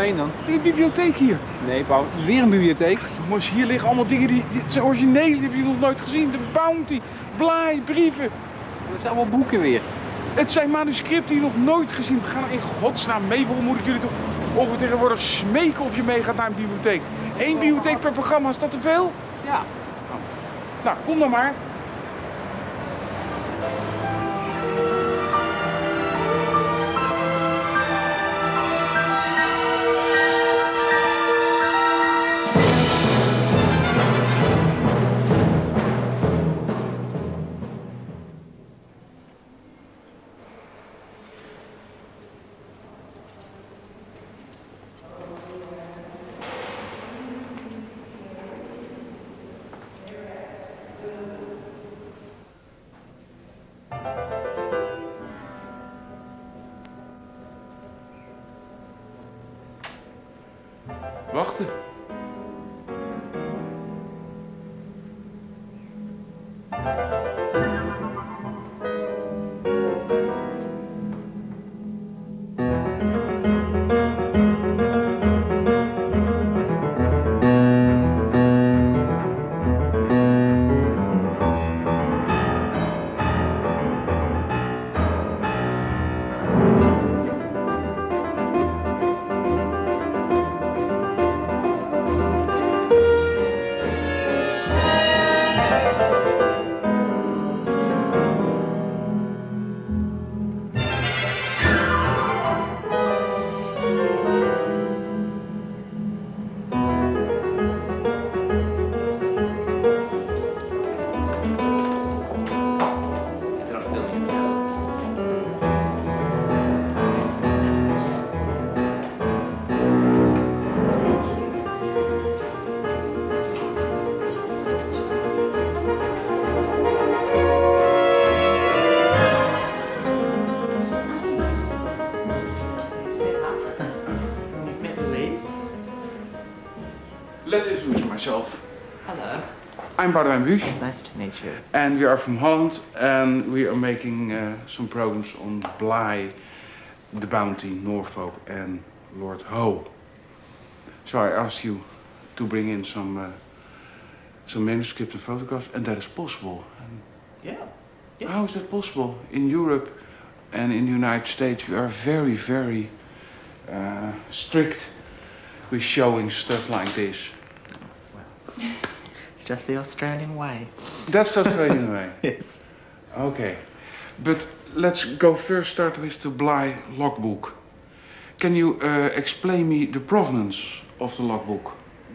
we heen dan? In de bibliotheek hier. Nee, Paul, het is weer een bibliotheek. Jongens, hier liggen allemaal dingen die, die het zijn origineel, die heb je nog nooit gezien. De Bounty, Blaai, brieven. Dat zijn allemaal boeken weer. Het zijn manuscripten die je nog nooit gezien. Ga nou in godsnaam mee. Waarom moet ik jullie toch over tegenwoordig smeken of je mee gaat naar een bibliotheek? Eén bibliotheek per programma, is dat te veel? Ja. Nou, kom dan maar. Wachten. I'm Boudewijn Büch. Nice to meet you. And we are from Holland, and we are making uh, some programs on Bligh, The Bounty, Norfolk, and Lord Howe. So I asked you to bring in some uh, some manuscript and photographs, and that is possible. And Yeah. Yeah. How is that possible? In Europe and in the United States, we are very, very uh, strict with showing stuff like this. Just the Australian way. That's the Australian way. Yes. Okay. But let's go first start with the Bligh logbook. Can you uh, explain me the provenance of the logbook?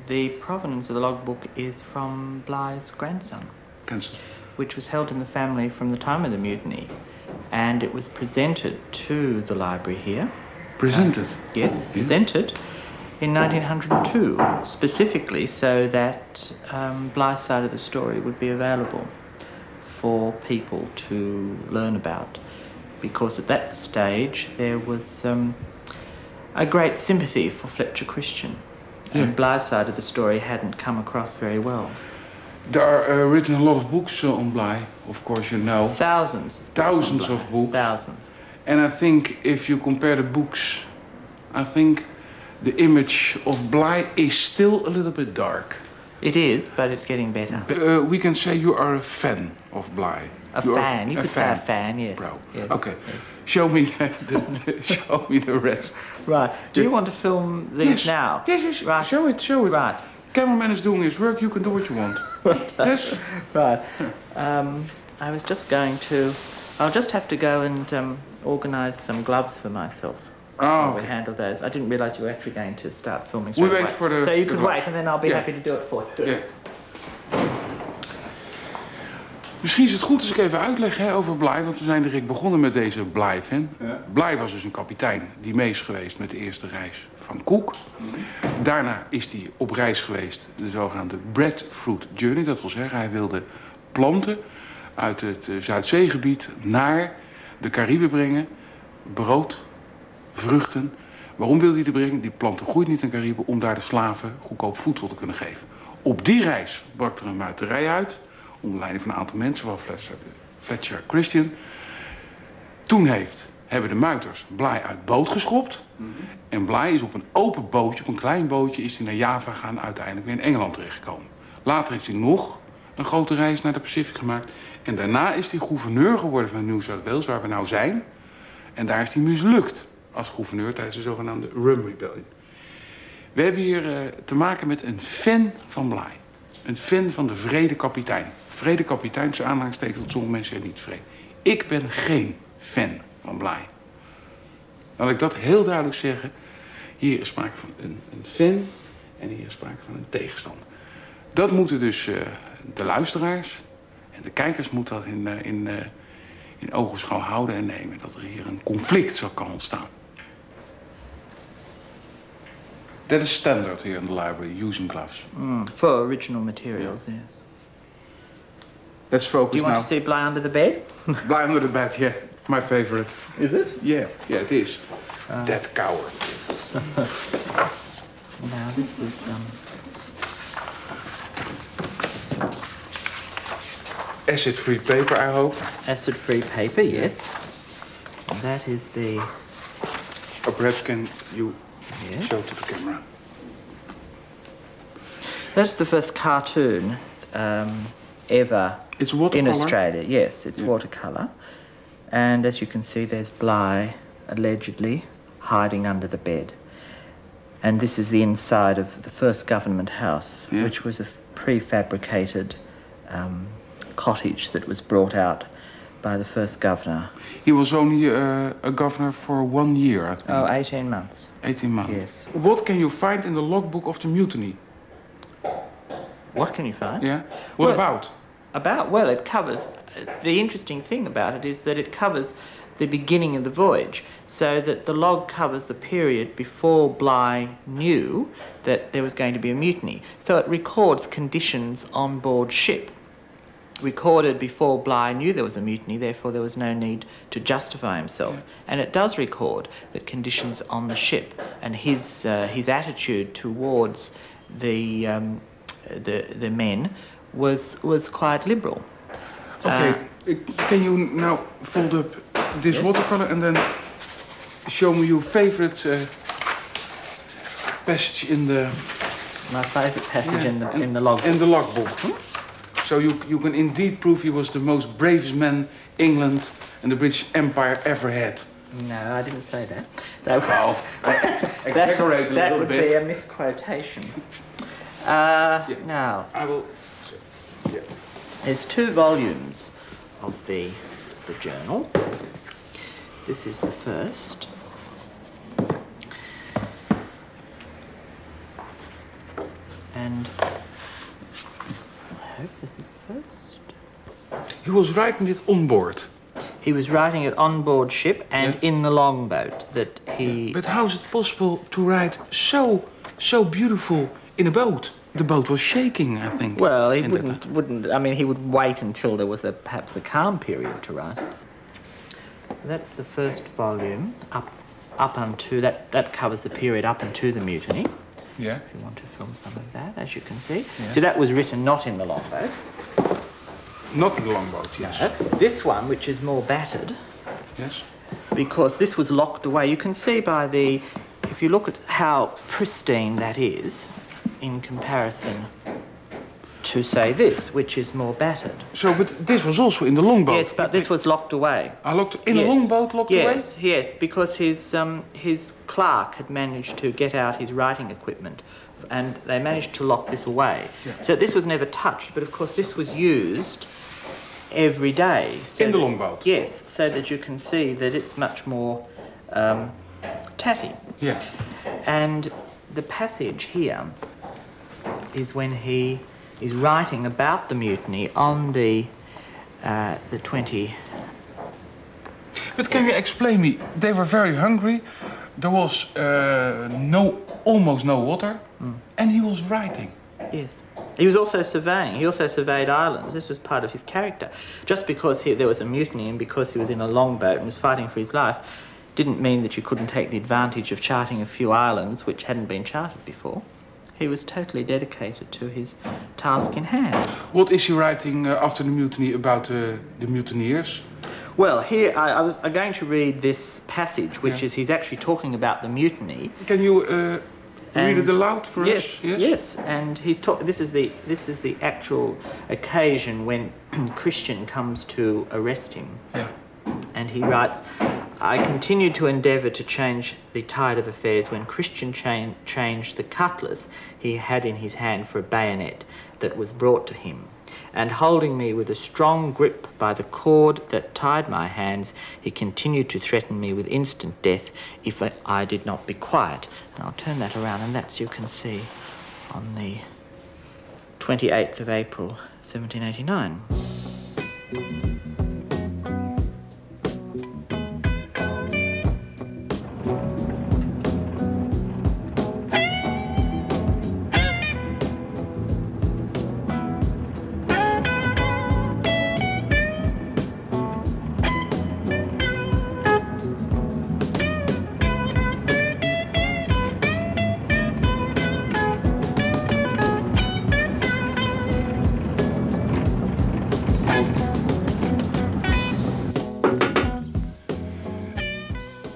The provenance of the logbook is from Bligh's grandson, Cancel. which was held in the family from the time of the mutiny, and it was presented to the library here. Presented. Yes, presented in 1902, specifically so that um, Bligh's side of the story would be available for people to learn about. Because at that stage there was um, a great sympathy for Fletcher Christian, Yeah. and Bligh's side of the story hadn't come across very well. There are uh, written a lot of books uh, on Bligh, of course you know. Thousands. Of Thousands Bligh. of books. Thousands. And I think if you compare the books, I think the image of Bligh is still a little bit dark. It is, but it's getting better. But, uh, we can say you are a fan of Bligh. A You fan. You could say a fan, yes. Bro. Yes, Okay. yes. Show me the, the- show me the rest. Right. Do you want to film this yes. now? Yes, yes. Right. Show it, show it. Right. Cameraman is doing his work. You can do what you want. yes. Right. Um, I was just going to. I'll just have to go and um, organise some gloves for myself. Oh, we handle those. I didn't realise you were actually going to start filming. We straight wait away. for the- So you can wait, and then I'll be Yeah. happy to do it for you. Ja. Misschien is het goed als ik even uitleg hè, over Bly, want we zijn direct begonnen met deze Bly-fan. Bly was dus een kapitein die mee is geweest met de eerste reis van Cook. Daarna is hij op reis geweest, de zogenaamde breadfruit journey. Dat wil zeggen, hij wilde planten uit het eh, Zuidzeegebied naar de Cariben brengen. Brood, vruchten. Waarom wilde hij die brengen? Die planten groeien niet in de Cariben om daar de slaven goedkoop voedsel te kunnen geven. Op die reis brak er een muiterij uit. onder leiding van een aantal mensen, zoals Fletcher, Fletcher Christian. Toen heeft, hebben de muiters Bly uit boot geschopt. En Bly is op een open bootje, op een klein bootje, is hij naar Java gegaan, uiteindelijk weer in Engeland terechtgekomen. Later heeft hij nog een grote reis naar de Pacific gemaakt. En daarna is hij gouverneur geworden van New South Wales, waar we nou zijn. En daar is hij mislukt als gouverneur tijdens de zogenaamde Rum Rebellion. We hebben hier uh, te maken met een fan van Bly. Een fan van de vrede kapitein. Vrede kapitein, want sommige mensen zijn niet vrede. Ik ben geen fan van Bly. Laat ik dat heel duidelijk zeggen. Hier is sprake van een, een fan en hier is sprake van een tegenstander. Dat moeten dus uh, de luisteraars en de kijkers moeten dat in, uh, in, in ogenschouw houden en nemen. Dat er hier een conflict zal kan ontstaan. That is standard here in the library, using gloves. Mm, for original materials, yes. Let's focus Do you want now. to see Bligh under the bed? Lie under the bed, yeah. My favorite. Is it? Yeah, yeah, it is. That coward. Now this is um, Acid-free paper, I hope. acid-free paper, yes. That is the Or perhaps can you yes. show to the camera? That's the first cartoon um, ever It's in Australia. Yes, it's Yeah. watercolor, and as you can see, there's Bligh allegedly hiding under the bed. And this is the inside of the first government house, Yeah. which was a prefabricated um, cottage that was brought out by the first governor. He was only uh, a governor for one year, I think. Oh, 18 months. 18 months. Yes. What can you find in the logbook of the mutiny? What can you find? Yeah? What Well- about? About, well, it covers. The interesting thing about it is that it covers the beginning of the voyage, so that the log covers the period before Bligh knew that there was going to be a mutiny. So it records conditions on board ship. Recorded before Bligh knew there was a mutiny, therefore there was no need to justify himself. And it does record that conditions on the ship and his uh, his attitude towards the um, the the men was was quite liberal. Okay, Uh, uh, can you now fold up this Yes. watercolor and then show me your favorite uh, passage in the My favourite passage Yeah, in the in the log. in the logbook? So you you can indeed prove he was the most bravest man England and the British Empire ever had. no, I didn't say that. That, Well, that, exaggerate a that little would bit. be a misquotation. Uh, Yeah. Now, I will. Yeah. There's two volumes of the, the journal. This is the first. And I hope this is the first. He was writing it on board. He was writing it on board ship and Yeah. in the longboat that he. But how is it possible to write so so beautiful in a boat? The boat was shaking, I think. Well, he wouldn't, wouldn't. I mean, he would wait until there was a perhaps a calm period to write. That's the first volume up, up unto that. That covers the period up unto the mutiny. Yeah. If you want to film some of that, as you can see. Yeah. So that was written not in the longboat. Not the longboat. Yes. No. This one, which is more battered, Yes. because this was locked away. You can see by the, if you look at how pristine that is, in comparison to say this, which is more battered. So, but this was also in the longboat. Yes, but this was locked away. I locked in Yes. longboat locked away. Yes, yes, because his um, his clerk had managed to get out his writing equipment, and they managed to lock this away. Yeah. So this was never touched, but of course this was used every day. So In the that- longboat? Yes, so that you can see that it's much more um, tatty. Yeah. And the passage here is when he is writing about the mutiny on the uh, the 20 But can you explain me? They were very hungry. There was uh, no, almost no water, and he was writing. Yes. He was also surveying. He also surveyed islands. This was part of his character. Just because he, there was a mutiny and because he was in a longboat and was fighting for his life, didn't mean that you couldn't take the advantage of charting a few islands which hadn't been charted before. he was totally dedicated to his task in hand. What is he writing uh, after the mutiny about uh, the mutineers? Well, here I, I was I'm going to read this passage, which Yeah. is he's actually talking about the mutiny. Can you uh, read And- it aloud for yes, us? yes, and he's talk. This is the this is the actual occasion when Christian comes to arrest him, Yeah. and he writes, "I continued to endeavour to change the tide of affairs when Christian cha- changed the cutlass he had in his hand for a bayonet that was brought to him." And holding me with a strong grip by the cord that tied my hands, he continued to threaten me with instant death if I, did not be quiet. And I'll turn that around, and that's you can see on the 28th of April, 1789.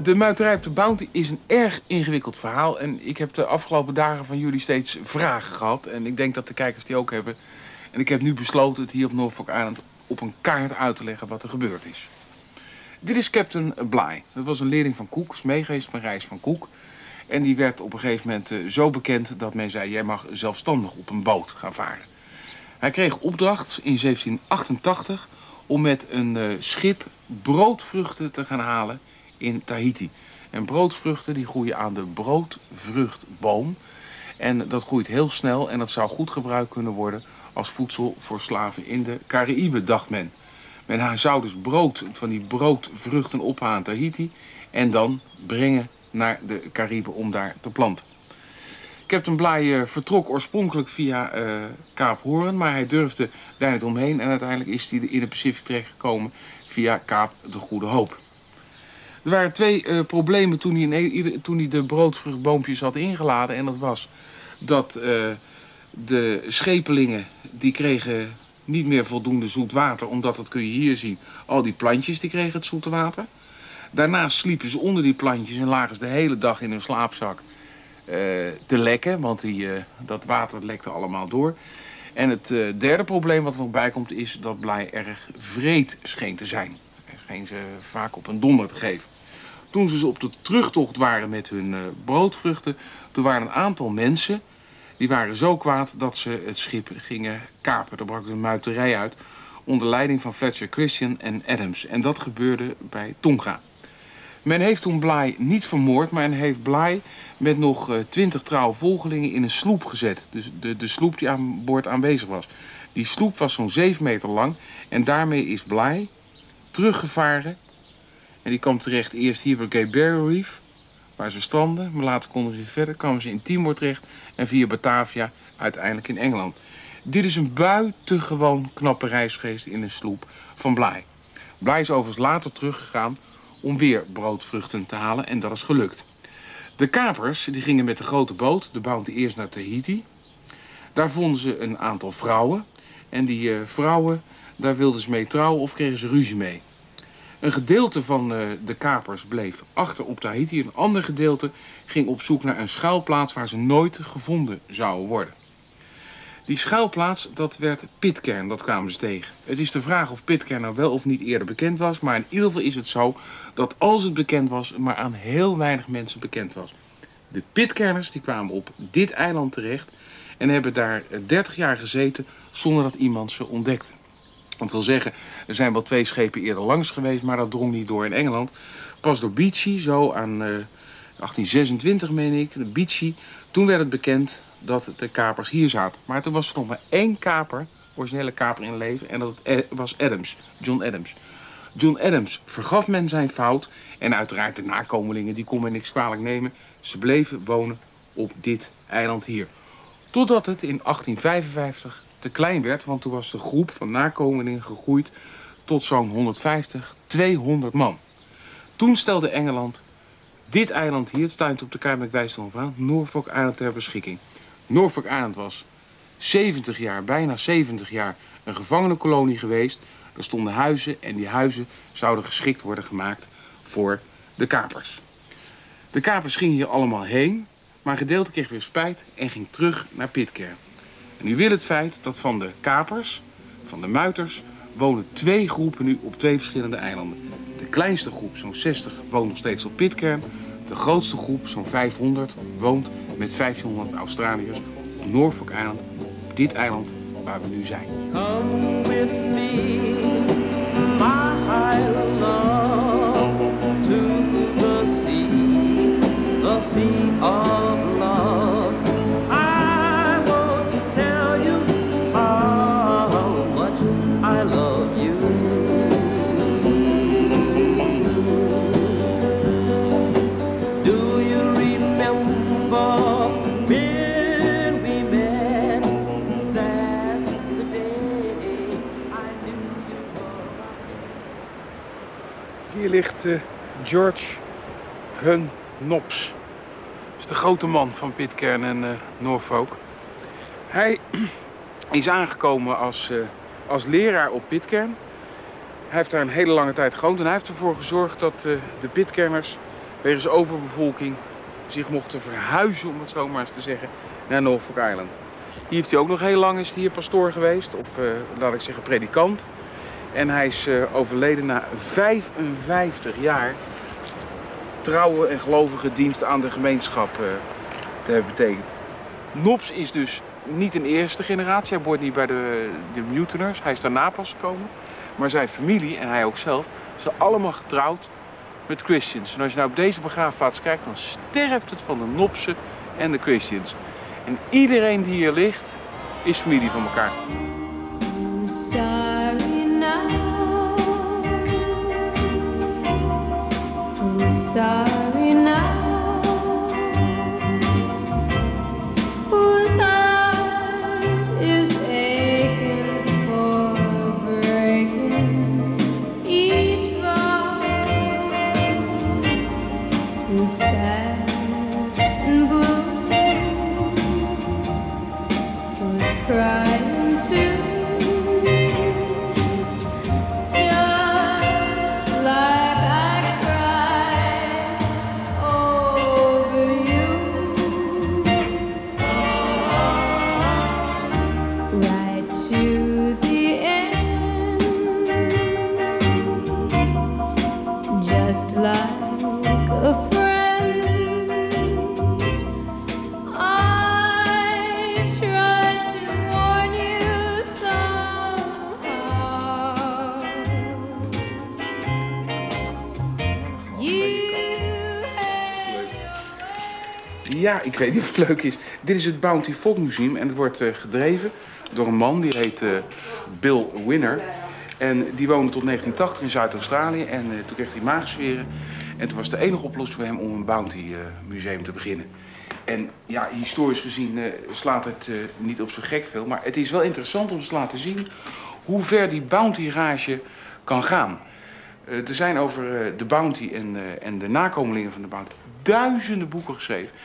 De muiterij op de Bounty is een erg ingewikkeld verhaal. En ik heb de afgelopen dagen van jullie steeds vragen gehad. En ik denk dat de kijkers die ook hebben. En ik heb nu besloten het hier op Norfolk Island op een kaart uit te leggen wat er gebeurd is. Dit is Captain Bly. Dat was een leerling van Cook, is meegeweest met reis van Cook. En die werd op een gegeven moment eh, zo bekend dat men zei... jij mag zelfstandig op een boot gaan varen. Hij kreeg opdracht in 1788 om met een eh, schip broodvruchten te gaan halen in Tahiti. En broodvruchten die groeien aan de broodvruchtboom. En dat groeit heel snel en dat zou goed gebruikt kunnen worden als voedsel voor slaven in de Caraïben, dacht men. Men zou dus brood van die broodvruchten ophalen aan Tahiti en dan brengen naar de Cariben om daar te planten. Captain Bligh eh, vertrok oorspronkelijk via eh, Kaap Hoorn, maar hij durfde daar niet omheen en uiteindelijk is hij in de Pacific terechtgekomen via Kaap de Goede Hoop. Er waren twee eh, problemen toen hij, e- toen de broodvruchtboompjes had ingeladen. En dat was dat eh, de schepelingen die kregen niet meer voldoende zoet water. Omdat, dat kun je hier zien, al die plantjes die kregen het zoete water. Daarna sliepen ze onder die plantjes en lagen ze de hele dag in hun slaapzak eh, te lekken. Want die, dat water lekte allemaal door. En het derde probleem wat er nog bij komt is dat Blij erg vreed scheen te zijn. Scheen ze vaak op een donder te geven. Toen ze op de terugtocht waren met hun eh, broodvruchten, toen waren een aantal mensen, die waren zo kwaad dat ze het schip gingen kapen. Er brak een muiterij uit onder leiding van Fletcher Christian en Adams. En dat gebeurde bij Tonga. Men heeft toen Bly niet vermoord, maar men heeft Bly met nog twintig trouwe volgelingen in een sloep gezet. Dus de, de sloep die aan boord aanwezig was. Die sloep was zo'n 7 meter lang en daarmee is Bly teruggevaren. En die kwam terecht eerst hier bij Cape Barrier Reef, waar ze stranden. Maar later konden ze verder, kwamen ze in Timor terecht en via Batavia uiteindelijk in Engeland. Dit is een buitengewoon knappe reis geweest in een sloep van Bly. Bly is overigens later teruggegaan om weer broodvruchten te halen en dat is gelukt. De kapers die gingen met de grote boot, de Bounty, eerst naar Tahiti. Daar vonden ze een aantal vrouwen. En die eh, vrouwen, daar wilden ze mee trouwen of kregen ze ruzie mee. Een gedeelte van eh, de kapers bleef achter op Tahiti. Een ander gedeelte ging op zoek naar een schuilplaats waar ze nooit gevonden zouden worden. Die schuilplaats, dat werd Pitcairn, dat kwamen ze tegen. Het is de vraag of Pitcairn nou wel of niet eerder bekend was. Maar in ieder geval is het zo dat als het bekend was, maar aan heel weinig mensen bekend was. De Pitcairners die kwamen op dit eiland terecht en hebben daar eh, 30 jaar gezeten zonder dat iemand ze ontdekte. Dat wil zeggen, er zijn wel twee schepen eerder langs geweest, maar dat drong niet door in Engeland. Pas door Beechey, zo aan eh, 1826 meen ik, de toen werd het bekend dat de kapers hier zaten. Maar toen was er nog maar één kaper, originele kaper in leven, en dat eh, was Adams, John Adams. John Adams vergaf men zijn fout en uiteraard de nakomelingen, die kon men niks kwalijk nemen. Ze bleven wonen op dit eiland hier. Totdat het in 1855 te klein werd, want toen was de groep van nakomelingen gegroeid tot zo'n 150, 200 man. Toen stelde Engeland dit eiland hier, het staat op de kaart met aan, Norfolk Island ter beschikking. Norfolk Island was 70 jaar, bijna 70 jaar, een gevangenenkolonie geweest. Er stonden huizen en die huizen zouden geschikt worden gemaakt voor de kapers. De kapers gingen hier allemaal heen, maar een gedeelte kreeg weer spijt en ging terug naar Pitcairn. En u wil het feit dat van de kapers, van de muiters, wonen twee groepen nu op twee verschillende eilanden. De kleinste groep, zo'n 60, woont nog steeds op Pitcairn. De grootste groep, zo'n 500, woont met 1500 Australiërs op Norfolk Island, op dit eiland waar we nu zijn. With me, George Hun Knops. Dat is de grote man van Pitcairn en eh, Norfolk. Hij is aangekomen als, eh, als leraar op Pitcairn. Hij heeft daar een hele lange tijd gewoond en hij heeft ervoor gezorgd dat eh, de Pitcairners wegens overbevolking zich mochten verhuizen, om het zo maar eens te zeggen, naar Norfolk Island. Hier heeft hij ook nog heel lang is hier pastoor geweest, of laat ik zeggen predikant. En hij is eh, overleden na 55 jaar trouwe en gelovige dienst aan de gemeenschap eh, te hebben betekend. Nops is dus niet een eerste generatie. Hij hoort niet bij de, de Mutiners. Hij is daarna pas gekomen. Maar zijn familie en hij ook zelf zijn allemaal getrouwd met Christians. En als je nou op deze begraafplaats kijkt, dan sterft het van de Nopsen en de Christians. En iedereen die hier ligt, is familie van elkaar. Sorry now? Whose heart is aching for breaking each vow? Who's sad and blue? Who's crying Ja, ik weet niet het leuk is. Dit is het Bounty Folk Museum en het wordt eh, gedreven door een man die heet eh, Bill Winner. En die woonde tot 1980 in Zuid-Australië en eh, toen kreeg hij maagsferen. En toen was de enige oplossing voor hem om een Bounty Museum te beginnen. En ja, historisch gezien slaat het niet op zo gek veel, maar het is wel interessant om te laten zien hoe ver die Bounty-rage kan gaan. Er zijn over de Bounty en, en de nakomelingen van de Bounty duizenden boeken geschreven.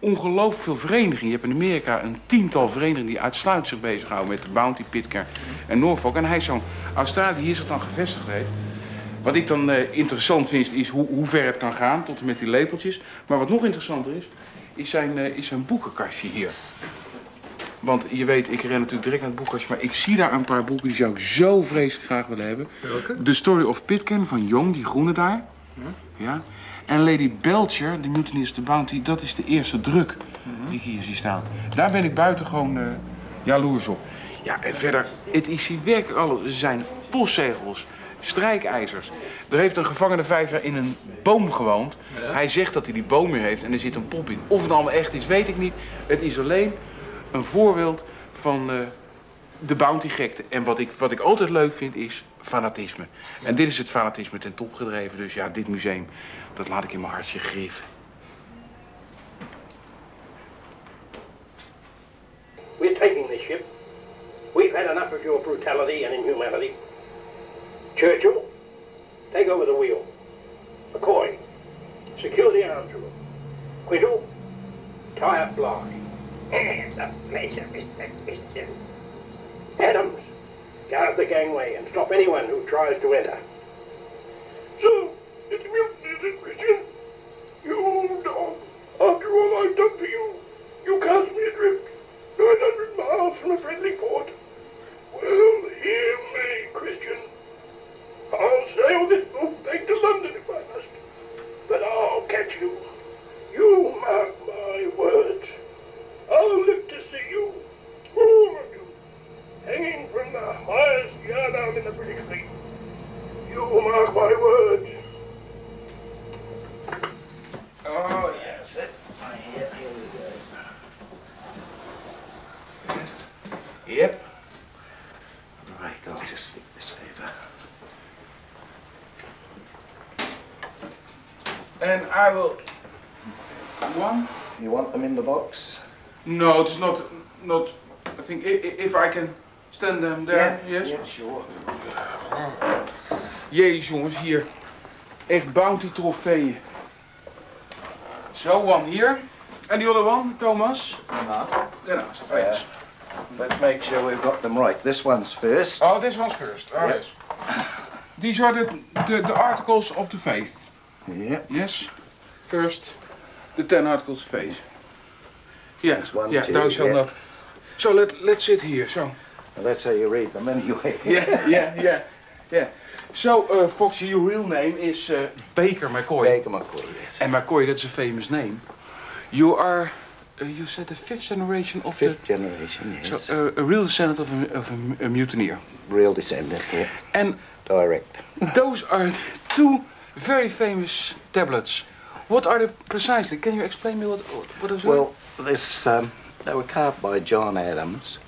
Ongelooflijk veel verenigingen. Je hebt in Amerika een tiental verenigingen die uitsluitend zich bezighouden met de Bounty, Pitcairn en Norfolk. En hij is zo'n Australië hier zich dan gevestigd heeft. Wat ik dan eh, interessant vind, is hoe, hoe ver het kan gaan, tot en met die lepeltjes. Maar wat nog interessanter is, is zijn, eh, is zijn boekenkastje hier. Want je weet, ik ren natuurlijk direct naar het boekkastje, maar ik zie daar een paar boeken die zou ik zo vreselijk graag willen hebben. Welke? The Story of Pitcairn van Jong, die groene daar. Ja. En Lady Belcher, de Mutineers the Bounty, dat is de eerste druk die ik hier zie staan. Daar ben ik buitengewoon eh jaloers op. Ja, en verder, het is hier werkelijk alles. Er zijn postzegels, strijkijzers. Er heeft een gevangene vijf jaar in een boom gewoond. Hij zegt dat hij die boom weer heeft en er zit een pop in. Of het allemaal echt is, weet ik niet. Het is alleen een voorbeeld van eh, de bounty-gekte. En wat ik, wat ik altijd leuk vind is fanatisme. En dit is het fanatisme ten top gedreven. Dus ja, dit museum, dat laat ik in mijn hartje griffen. We're taking this ship. We've had enough of your brutality and inhumanity. Churchill, take over the wheel. McCoy, secure the arms room. Quintal, tie up Bligh. A pleasure, Mr. Christian. Adams, guard the gangway and stop anyone who tries to enter. So, it's mutiny, is it, Christian? You old dog. After all I've done for you, you cast me adrift, 900 miles from a friendly port. Well, hear me, Christian. I'll sail this boat back to London if I must, but I'll catch you. You mark my words. I'll live to see you, all box? No, it's not. Not. I think if I can stand them there. yes? Yeah, sure. Jezus jongens, hier. Echt bounty trofeeën. Zo, one hier. And the other one, Thomas? Daarnaast. Oh, yes. Let's make sure we've got them right. This one's first. Oh, this one's first. Oh, Yep. yes. These are the, the, the articles of the faith. Yep. Yes. First, the ten articles of faith. Yeah, one, yeah, two, thou shalt yeah. not. So let, let's sit here, so. Well, that's how you read them anyway. Yeah, yeah, yeah, yeah. So, uh, Foxy, your real name is uh, Baker McCoy. Baker McCoy, yes. And McCoy, that's a famous name. You are, uh, you said the fifth generation of Fifth generation, yes. So, uh, a real descendant of a, of a, a mutineer. Real descendant, yeah. And Direct. those are two very famous tablets. What are they precisely? Can you explain me what, what are? Well, this, um, they were carved by John Adams,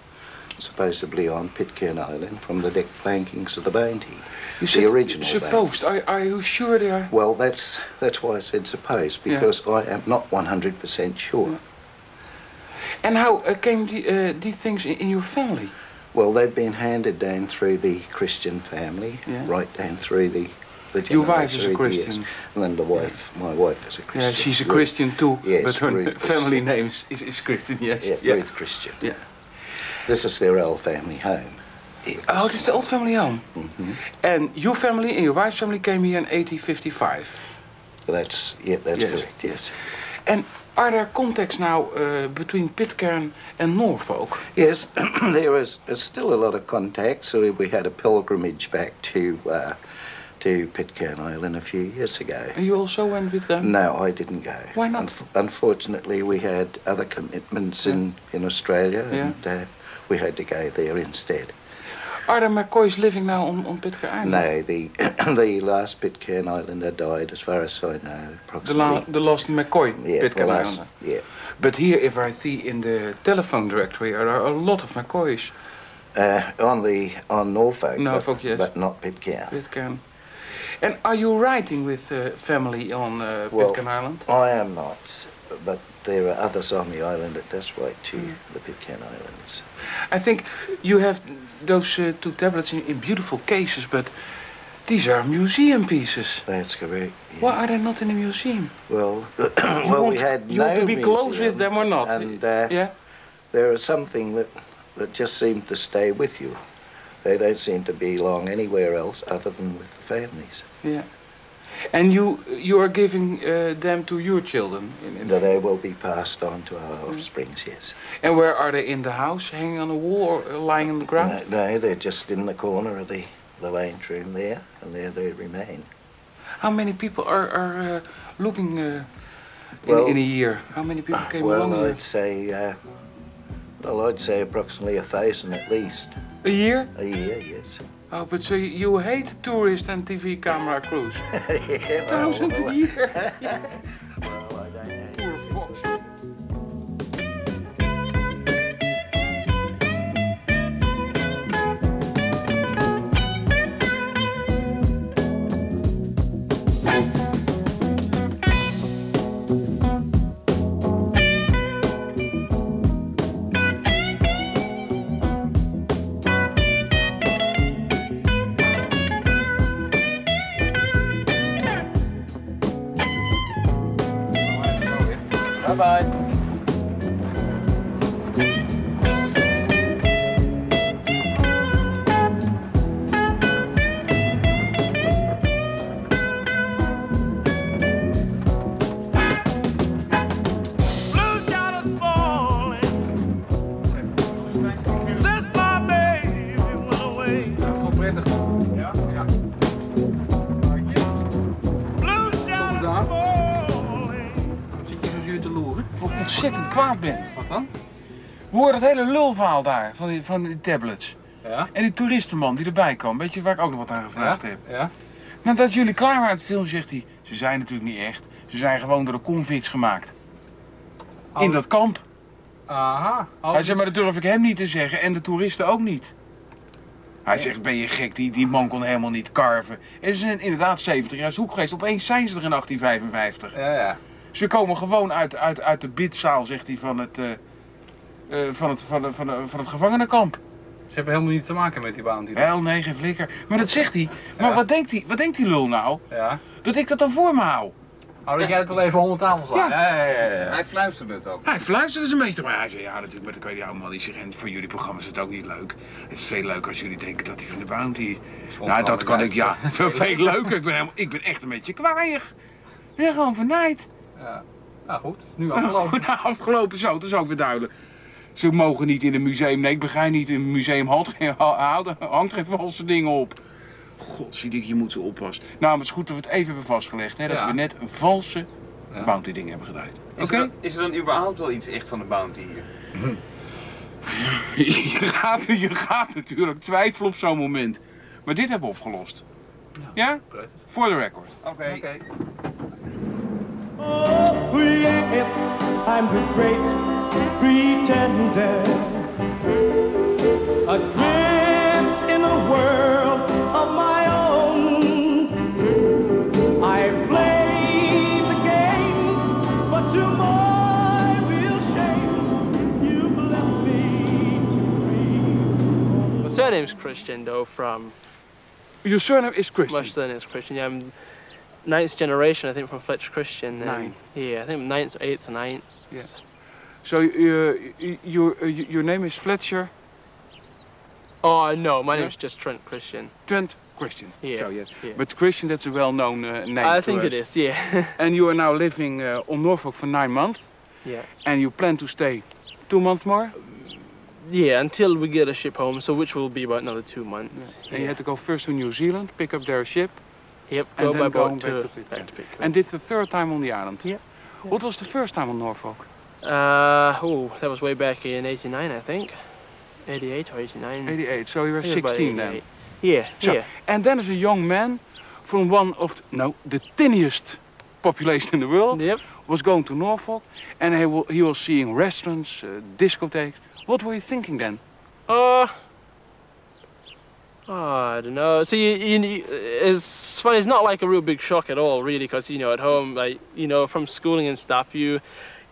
supposedly on Pitcairn Island, from the deck plankings of the Bounty. you the original. Supposed. Are, are you sure they are? Well, that's that's why I said suppose, Yeah. because I am not 100% sure. And how uh, came the, uh, these things in, in your family? Well, they've been handed down through the Christian family, Yeah. right down through the the Your wife is a Christian. yes. And then the wife, my wife is a Christian. Yeah, she's a Christian too, Yes, but her Ruth family Christian. name is, is, is Christian, yes. Yeah, Ruth Christian. Yeah. This is their old family home. Oh, this is the old family home. Mm-hmm. And your family and your wife's family came here in 1855. That's yeah, that's Yes. correct. Yes. And are there contacts now uh, between Pitcairn and Norfolk? Yes, there is, is still a lot of contact. So we had a pilgrimage back to uh, to Pitcairn Island a few years ago. You also went with them? No, I didn't go. Why not? Unf- unfortunately, we had other commitments in, in Australia, Yeah. and uh, we had to go there instead. Are there McCoys living now on, on Pitcairn Island? No, the the last Pitcairn Islander died, as far as I know, The, approximately. la the last McCoy yeah, Pitcairn the last, Islander. yeah. But here, if I see in the telephone directory, there are a lot of McCoys. Uh, on the on Norfolk, Norfolk, but, yes. but not Pitcairn. Pitcairn. And are you writing with uh, family on uh, Well, Pitcairn Island? I am not, but there are others on the island that does write to Hmm. the Pitcairn Islands. I think you have those uh, two tablets in, in beautiful cases, but these are museum pieces. That's correct. yeah. Why are they not in a museum? Well, You well, want, we had you no want to be close with them or not? And uh, yeah. there is something that that just seems to stay with you. They don't seem to belong anywhere else other than with the families. Yeah. And you you are giving uh, them to your children. In, in That they will be passed on to our offsprings. Yes. and where are they in the house, hanging on the wall or uh, lying on the ground? No, no, they're just in the corner of the the lounge room there, and there they remain. How many people are are uh, looking uh, in, Well- in a year? How many people came well, along here? I'd say, uh, well, I'd say approximately a thousand at least A year? a year. Yes. Oh, but so you- hate tourist and TV camera crews? yeah, well, Thousand well, a year. well, I don't know. Poor fox. Bye bye. Hele lulverhaal daar van die, van die tablets. Ja? En die toeristenman die erbij kwam. Weet je waar ik ook nog wat aan gevraagd ja? heb? Ja? Nadat jullie klaar waren met het film, zegt hij... Ze zijn natuurlijk niet echt. Ze zijn gewoon door de convicts gemaakt. In dat kamp. Aha. Hij zegt, maar dat durf ik hem niet te zeggen. En de toeristen ook niet. Hij zegt, ben je gek? Die, die man kon helemaal niet carven. En ze zijn inderdaad 70 jaar zoek geweest. Opeens zijn ze er in 1855. Ja, ja. Ze komen gewoon uit, uit, uit de bidzaal, zegt hij, van het, eh, van, het, van, de- van, de- van het gevangenenkamp. Ze hebben helemaal niets te maken met die bounty. Wel, nee, geen flikker. Maar dat zegt hij. Maar Ja. wat, denkt hij, wat denkt die lul nou? Ja. Dat ik dat dan voor me hou? Oh, dat jij het wel even honderd tafels slaat. Ja. Ja, ja, ja. ja. Hij fluisterde het ook. Hij fluisterde zijn meester, maar hij zei ja natuurlijk, maar dat kan je allemaal niet zeggen. En voor jullie programma is het ook niet leuk. Het is veel leuker als jullie denken dat hij van de bounty is. Nou, dat kan ik, ja. eh, Veel leuker. Ik ben, helemaal, ik ben echt een beetje kwaaiig. Ik ben gewoon vernaaid. ja. Nou goed, nu afgelopen. Nou, afgelopen zo, dat is ook weer duidelijk. Ze mogen niet in een museum, nee ik begrijp niet, in een museum hangt hangt geen valse dingen op. Godzijdank, je moet ze oppassen. Nou, maar het is goed dat we het even hebben vastgelegd, hè, dat Ja. we net een valse Ja. bounty ding hebben gedaan. Is, Oké? er, dan- is er dan überhaupt wel iets echt van de bounty hier? Je gaat, je gaat natuurlijk twijfelen op zo'n moment. Maar dit hebben we opgelost. Ja? For the record. Oké. Oké. Oh, yes, I'm the great pretender. Adrift in a world of my own. I play the game, but to my real shame, you've left me to dream. My surname's Christian, though, from Your surname is my Christian. surname's Christian. Yeah, I'm ninth generation, I think, from Fletcher Christian. and- Ninth. Yeah, I think ninth, eighth, or ninth. Yeah. So uh, your, uh, your name is Fletcher Oh no, my Yeah? is just Trent Christian. Trent Christian. Yeah, So, yes. yeah. But Christian, that's a well-known uh, name. I think us. it is. Yeah. And you are now living uh, on Norfolk for nine months, yeah. and you plan to stay two months more. Yeah, until we get a ship home, so which will be about another two months. And you had to go first to New Zealand, pick up their ship, Yep, and go then by go boat back to, to back to Pitcairn. and did the third time on the island. Yeah. What was the first time on Norfolk? Uh, oh, that was way back in '89, I think. '88 or '89. 88. So you were I think it was about 16 then. Yeah, So, yeah. and then as a young man from one of the, no the tiniest population in the world Yep. was going to Norfolk, and he, he was seeing restaurants, uh, discotheques. What were you thinking then? Uh, oh, I don't know. So you, you, you- it's funny. It's not like a real big shock at all, really, because you know at home, like you know from schooling and stuff, you,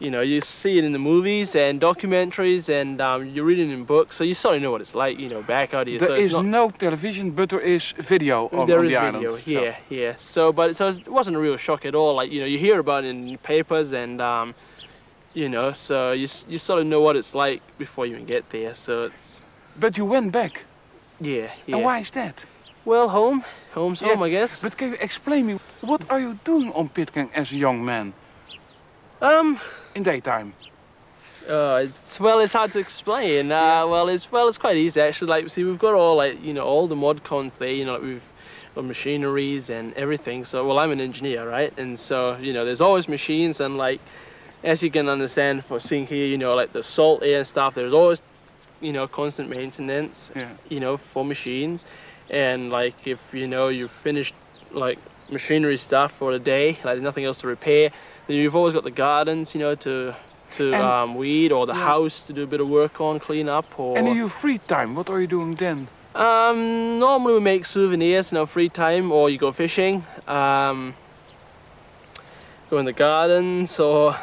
you know, you see it in the movies and documentaries, and um, you read it in books, so you sort of know what it's like, you know, back out here. There so is not, no television, but there is video on, there on is the video, island. yeah, yeah. So, but so it wasn't a real shock at all. Like you know, you hear about it in papers and. Um, you know, so you, you sort of know what it's like before you even get there. So it's But you went back. yeah, yeah. And why is that? Well, home, home's Yeah, home, I guess. But can you explain me what are you doing on Pitcairn as a young man Um, in daytime? uh, it's well, it's hard to explain. Uh, well, it's well, it's quite easy actually. Like, see, we've got all like you know all the mod cons there. You know, like we've got machineries and everything. So, well, I'm an engineer, right? And so you know, there's always machines and like, as you can understand for seeing here, you know, like the salt air and stuff. There's always you know constant maintenance. Yeah. You know, for machines, and like if you know you've finished like machinery stuff for the day, like there's nothing else to repair, you've always got the gardens, you know, to to um, weed or the yeah. house to do a bit of work on, clean up or. And in your free time, what are you doing then? Um, normally we make souvenirs in our free time, or you go fishing, um, go in the gardens, or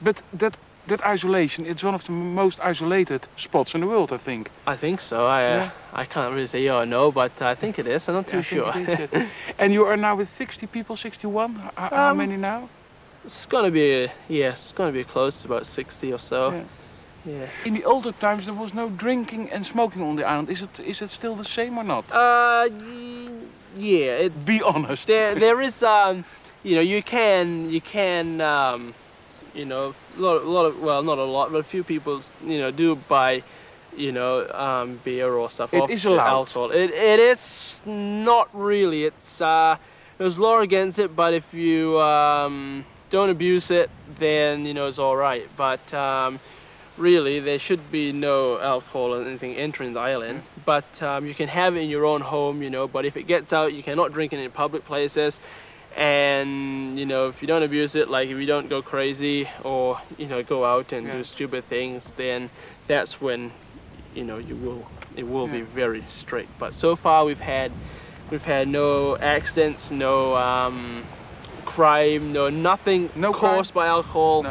But that that isolation, it's one of the most isolated spots in the world, I think. I think so. I uh, Yeah. I can't really say yeah or no, but I think it is. I'm not too think sure. and you are now with 60 people, 61? H- h- how Um, many now? it's gonna be yes, it's gonna be close to about sixty or so. Yeah. yeah. In the older times, there was no drinking and smoking on the island. Is it is it still the same or not? Uh, yeah. It's, Be honest. there there is um you know you can you can um you know a lot, a lot of well not a lot but a few people you know do buy you know um beer or stuff It is allowed. alcohol it, it is not really it's uh there's law against it but if you um don't abuse it, then you know it's all right. But um, really, there should be no alcohol or anything entering the island. But um, you can have it in your own home, you know. But if it gets out, you cannot drink it in public places. And you know, if you don't abuse it, like if you don't go crazy or you know go out and do stupid things, then that's when you know you will it will be very strict. But so far we've had we've had no accidents, no um, crime, no nothing caused by alcohol.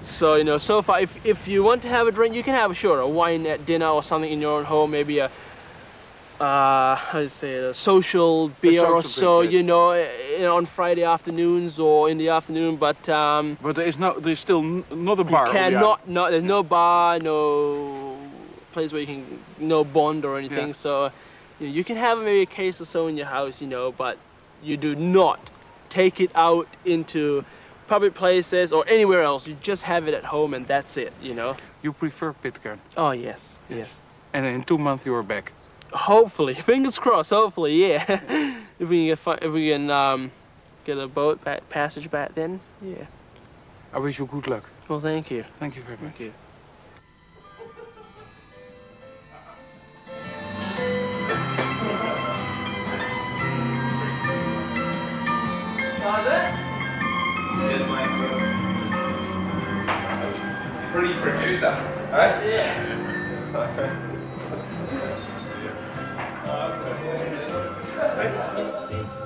So you know, so far, if if you want to have a drink, you can have sure a wine at dinner or something in your own home, maybe a uh, how to say it, a social beer or social so, drink, you know, on Friday afternoons or in the afternoon. But um, But there is no, there is still not a bar. you the cannot, no, there's no bar, no place where you can, no bond or anything. Yeah. So you, know, you can have maybe a case or so in your house, you know, but you do not take it out into public places or anywhere else. You just have it at home and that's it, you know. You prefer Pitcairn. Oh yes, yes. And in two months you are back. Hopefully, fingers crossed. Hopefully, yeah. if we can get, if we can um, get a boat back, passage back, then yeah. I wish you good luck. Well, thank you. Thank you very much. Thank you. Yes, my Pretty producer, right? Yeah. Tweedly,